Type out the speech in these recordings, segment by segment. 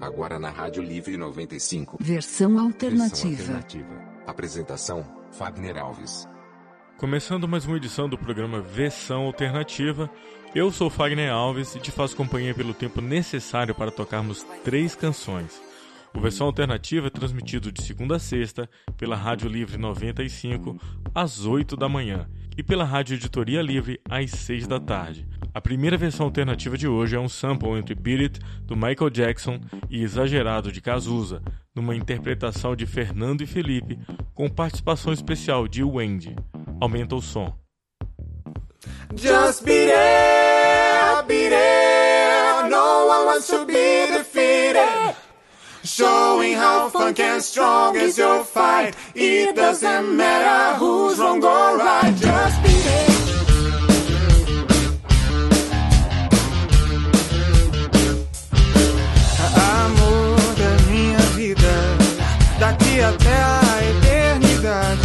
Agora na Rádio Livre 95. Versão alternativa. Versão alternativa. Apresentação: Fagner Alves. Começando mais uma edição do programa Versão Alternativa, eu sou Fagner Alves e te faço companhia pelo tempo necessário para tocarmos três canções. O Versão Alternativa é transmitido de segunda a sexta pela Rádio Livre 95 às 8 da manhã e pela Rádio Editoria Livre às 6 da tarde. A primeira versão alternativa de hoje é um sample entre Beat It do Michael Jackson e Exagerado de Cazuza, numa interpretação de Fernando e Felipe, com participação especial de Wendy. Aumenta o som. Just beat it, beat it. No one wants to be defeated. Showing how funk and strong is your fight. It doesn't matter who's wrong or right. Just beat it. Até a eternidade.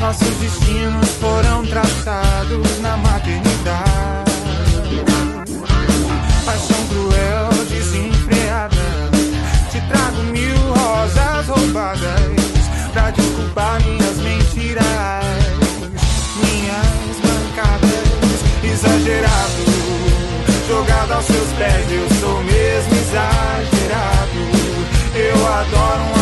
Nossos destinos foram traçados na maternidade. Paixão cruel, desenfreada. Te trago mil rosas roubadas pra desculpar minhas mentiras, minhas bancadas. Exagerado, jogado aos seus pés, eu sou mesmo exagerado. Eu adoro um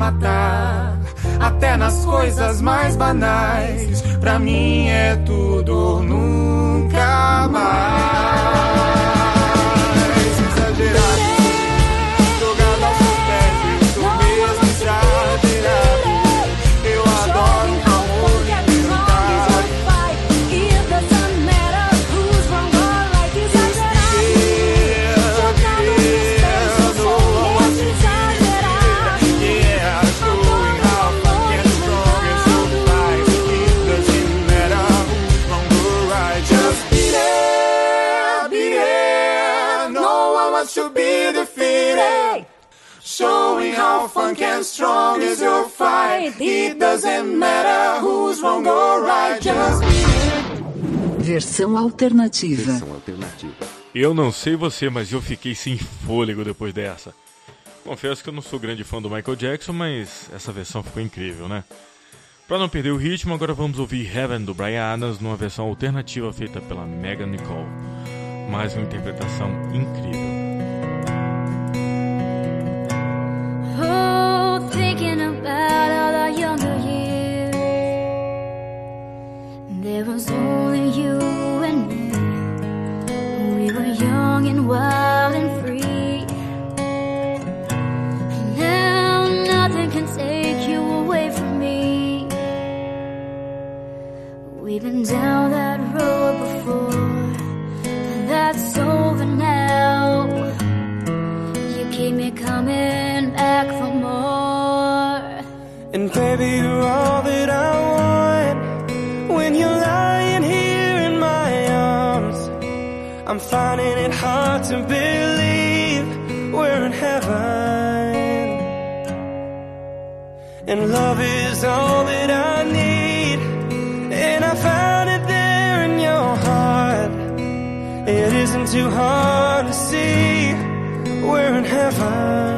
matar. Até nas coisas mais banais. Pra mim é tudo nunca mais. Strong is your fight. It doesn't matter who's wrong or right. Just it. Versão alternativa. Versão alternativa. Eu não sei você, mas eu fiquei sem fôlego depois dessa. Confesso que eu não sou grande fã do Michael Jackson, mas essa versão ficou incrível, né? Para não perder o ritmo, agora vamos ouvir Heaven do Brian Adams numa versão alternativa feita pela Megan Nicole. Mais uma interpretação incrível. There was only you and me. We were young and wild and free. Now nothing can take you away from me. We've been down that heaven. And love is all that I need. And I found it there in your heart. It isn't too hard to see we're in heaven.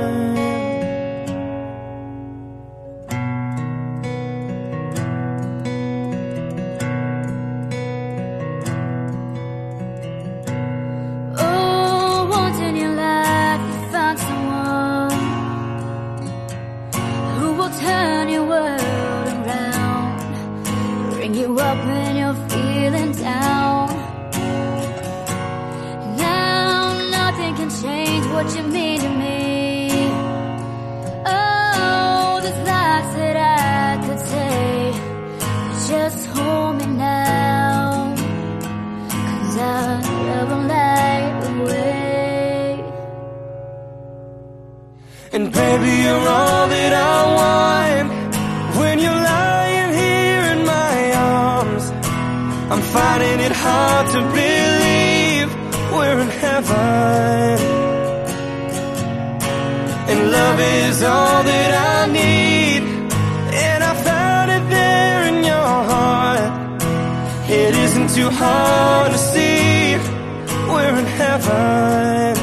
Finding it hard to believe we're in heaven. And love is all that I need. And I found it there in your heart. It isn't too hard to see. We're in heaven.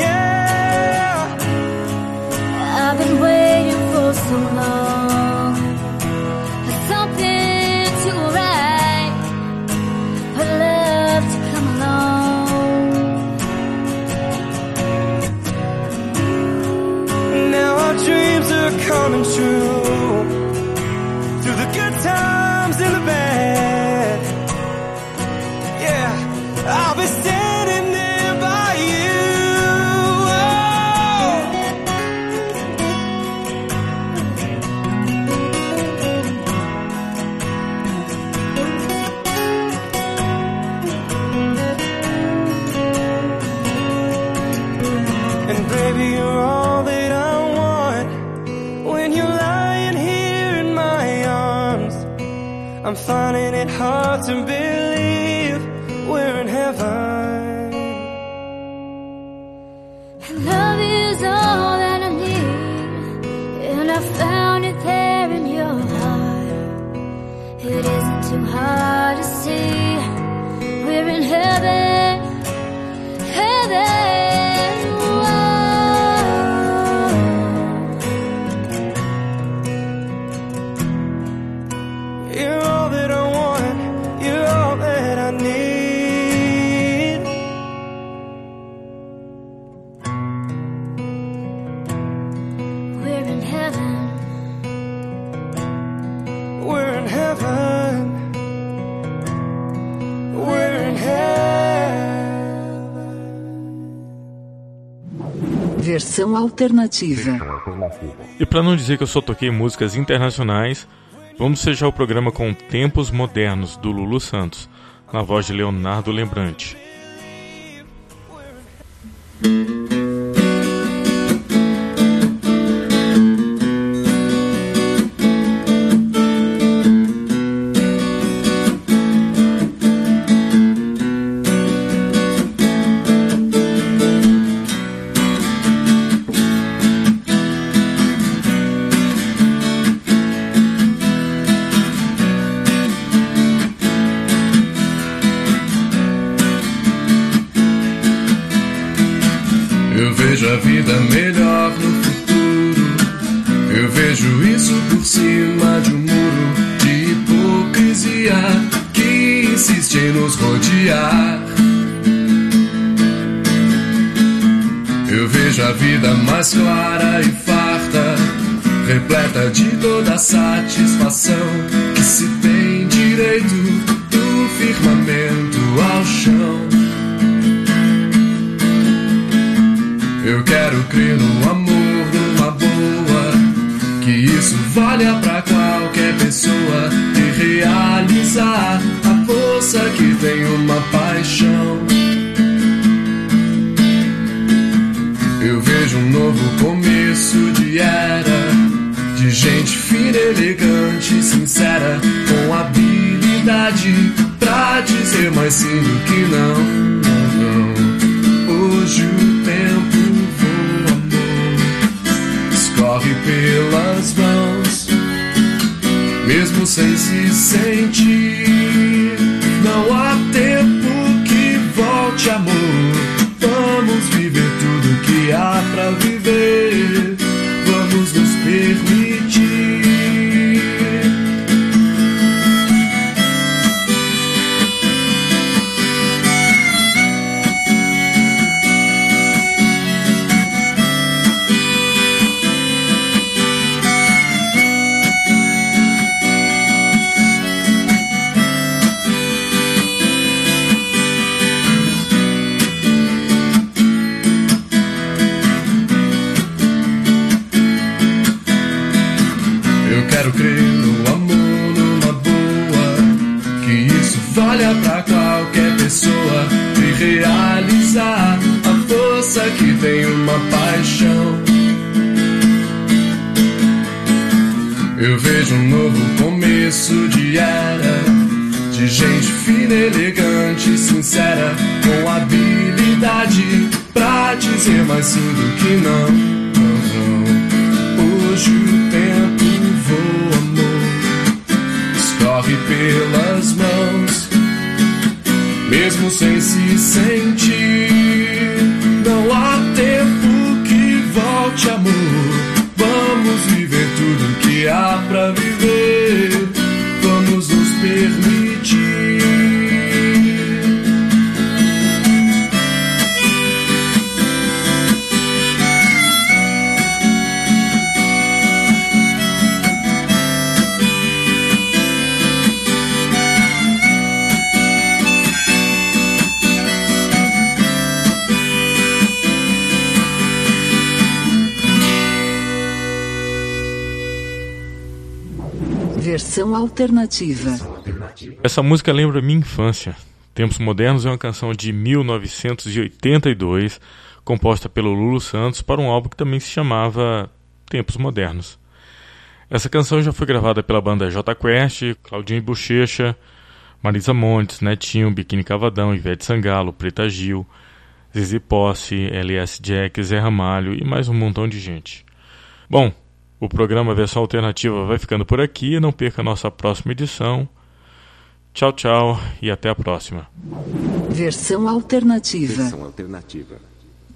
Yeah. I've been waiting for so long I'll be standing there by you. And baby, you're all that I want. When you're lying here in my arms, I'm finding it hard to believe we're in heaven. Versão alternativa. E para não dizer que eu só toquei músicas internacionais, vamos fechar o programa com Tempos Modernos, do Lulu Santos, na voz de Leonardo Lembrante. Vejo a vida melhor no futuro. Eu vejo isso por cima de um muro de hipocrisia que insiste em nos rodear. Eu vejo a vida mais clara e farta, repleta de toda a satisfação que se tem direito do firmamento ao chão. Eu quero crer no amor, numa boa. Que isso valha pra qualquer pessoa. E realizar a força que tem uma paixão. Eu vejo um novo começo de era. De gente fina, elegante, sincera. Com habilidade pra dizer mais sim do que não. não. Hoje o escorre pelas mãos, mesmo sem se sentir. Não há tempo que volte, amor. Vamos viver tudo que há pra viver. Quero crer no amor, numa boa. Que isso valha pra qualquer pessoa e realizar a força que tem uma paixão. Eu vejo um novo começo de era de gente fina, elegante, sincera, com habilidade pra dizer mais sim do que não. não. Hoje o tempo pelas mãos, mesmo sem se sentir. Não há tempo que volte, amor. Vamos viver tudo que há pra viver. Versão alternativa. Essa música lembra minha infância. Tempos Modernos é uma canção de 1982, composta pelo Lulu Santos para um álbum que também se chamava Tempos Modernos. Essa canção já foi gravada pela banda J Quest, Claudinho Bochecha, Marisa Montes, Netinho, Biquíni Cavadão, Ivete Sangalo, Preta Gil, Zizi Posse, LS Jack, Zé Ramalho e mais um montão de gente. Bom, o programa Versão Alternativa vai ficando por aqui. Não perca a nossa próxima edição. Tchau, tchau e até a próxima. Versão alternativa. Versão alternativa.